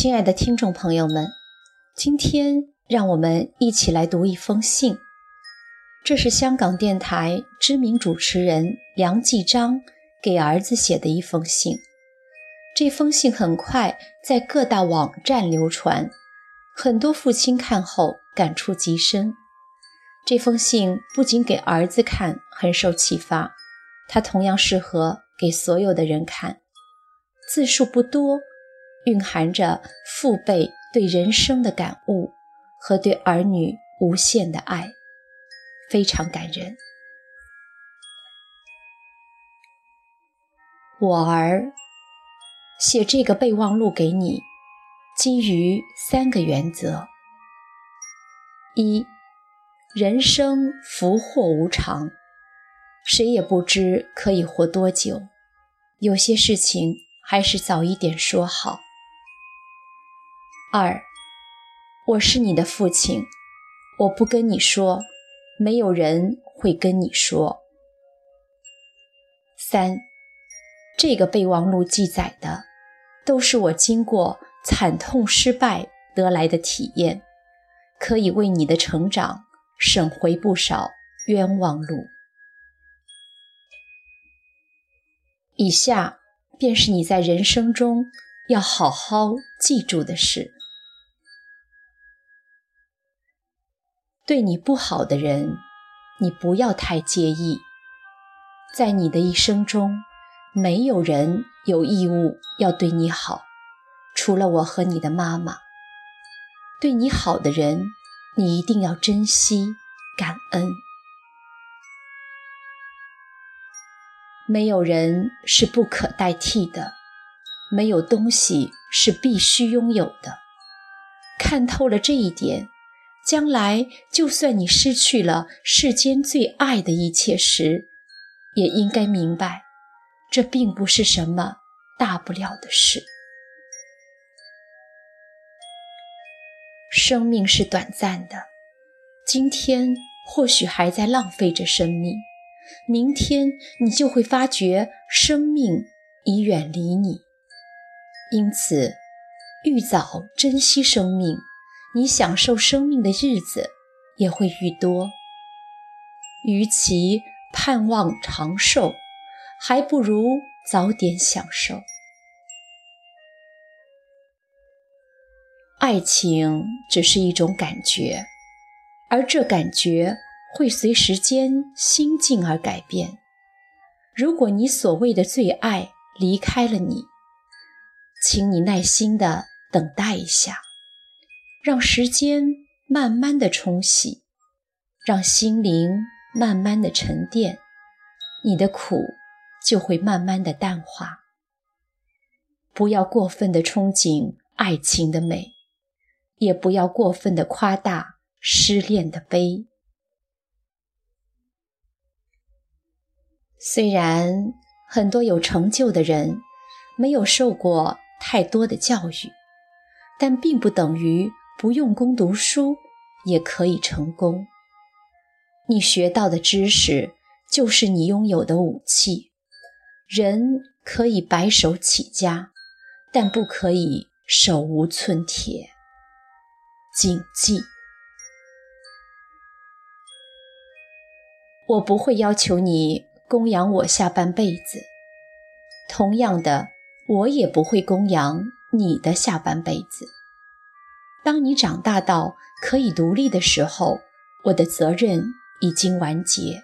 亲爱的听众朋友们，今天让我们一起来读一封信。这是香港电台知名主持人梁继章给儿子写的一封信。这封信很快在各大网站流传，很多父亲看后感触极深。这封信不仅给儿子看很受启发，它同样适合给所有的人看。字数不多。蕴含着父辈对人生的感悟和对儿女无限的爱，非常感人。我儿，写这个备忘录给你，基于三个原则：一，人生福祸无常，谁也不知可以活多久，有些事情还是早一点说好。二，我是你的父亲，我不跟你说，没有人会跟你说。三，这个备忘录记载的，都是我经过惨痛失败得来的体验，可以为你的成长省回不少冤枉路。以下便是你在人生中要好好记住的事。对你不好的人，你不要太介意。在你的一生中，没有人有义务要对你好，除了我和你的妈妈。对你好的人，你一定要珍惜、感恩。没有人是不可代替的，没有东西是必须拥有的。看透了这一点。将来，就算你失去了世间最爱的一切时，也应该明白，这并不是什么大不了的事。生命是短暂的，今天或许还在浪费着生命，明天你就会发觉生命已远离你。因此，愈早珍惜生命。你享受生命的日子也会愈多。与其盼望长寿，还不如早点享受。爱情只是一种感觉，而这感觉会随时间、心境而改变。如果你所谓的最爱离开了你，请你耐心的等待一下。让时间慢慢的冲洗，让心灵慢慢的沉淀，你的苦就会慢慢的淡化。不要过分的憧憬爱情的美，也不要过分的夸大失恋的悲。虽然很多有成就的人没有受过太多的教育，但并不等于。不用功读书也可以成功。你学到的知识就是你拥有的武器。人可以白手起家，但不可以手无寸铁。谨记，我不会要求你供养我下半辈子，同样的，我也不会供养你的下半辈子。当你长大到可以独立的时候，我的责任已经完结。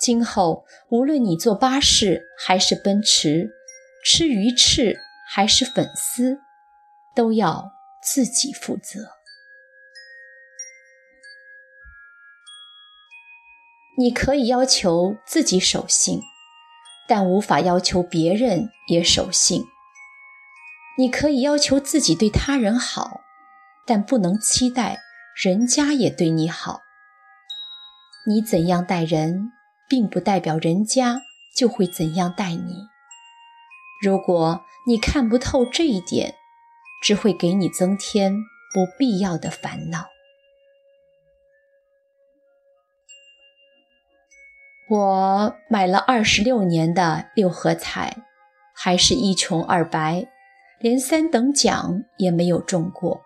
今后无论你坐巴士还是奔驰，吃鱼翅还是粉丝，都要自己负责。你可以要求自己守信，但无法要求别人也守信。你可以要求自己对他人好。但不能期待人家也对你好。你怎样待人，并不代表人家就会怎样待你。如果你看不透这一点，只会给你增添不必要的烦恼。我买了二十六年的六合彩，还是一穷二白，连三等奖也没有中过。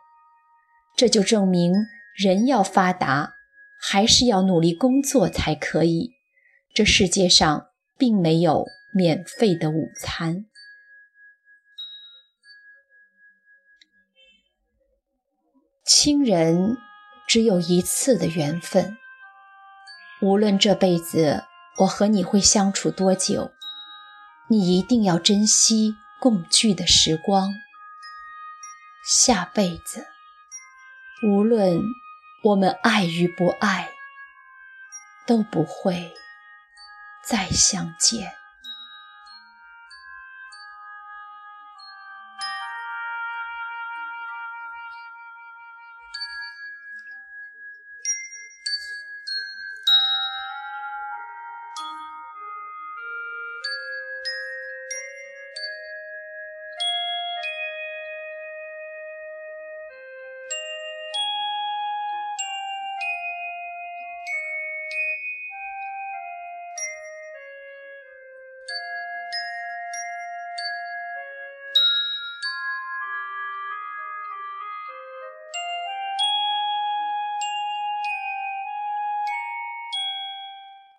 这就证明，人要发达，还是要努力工作才可以。这世界上并没有免费的午餐。亲人只有一次的缘分，无论这辈子我和你会相处多久，你一定要珍惜共聚的时光。下辈子，无论我们爱与不爱，都不会再相见。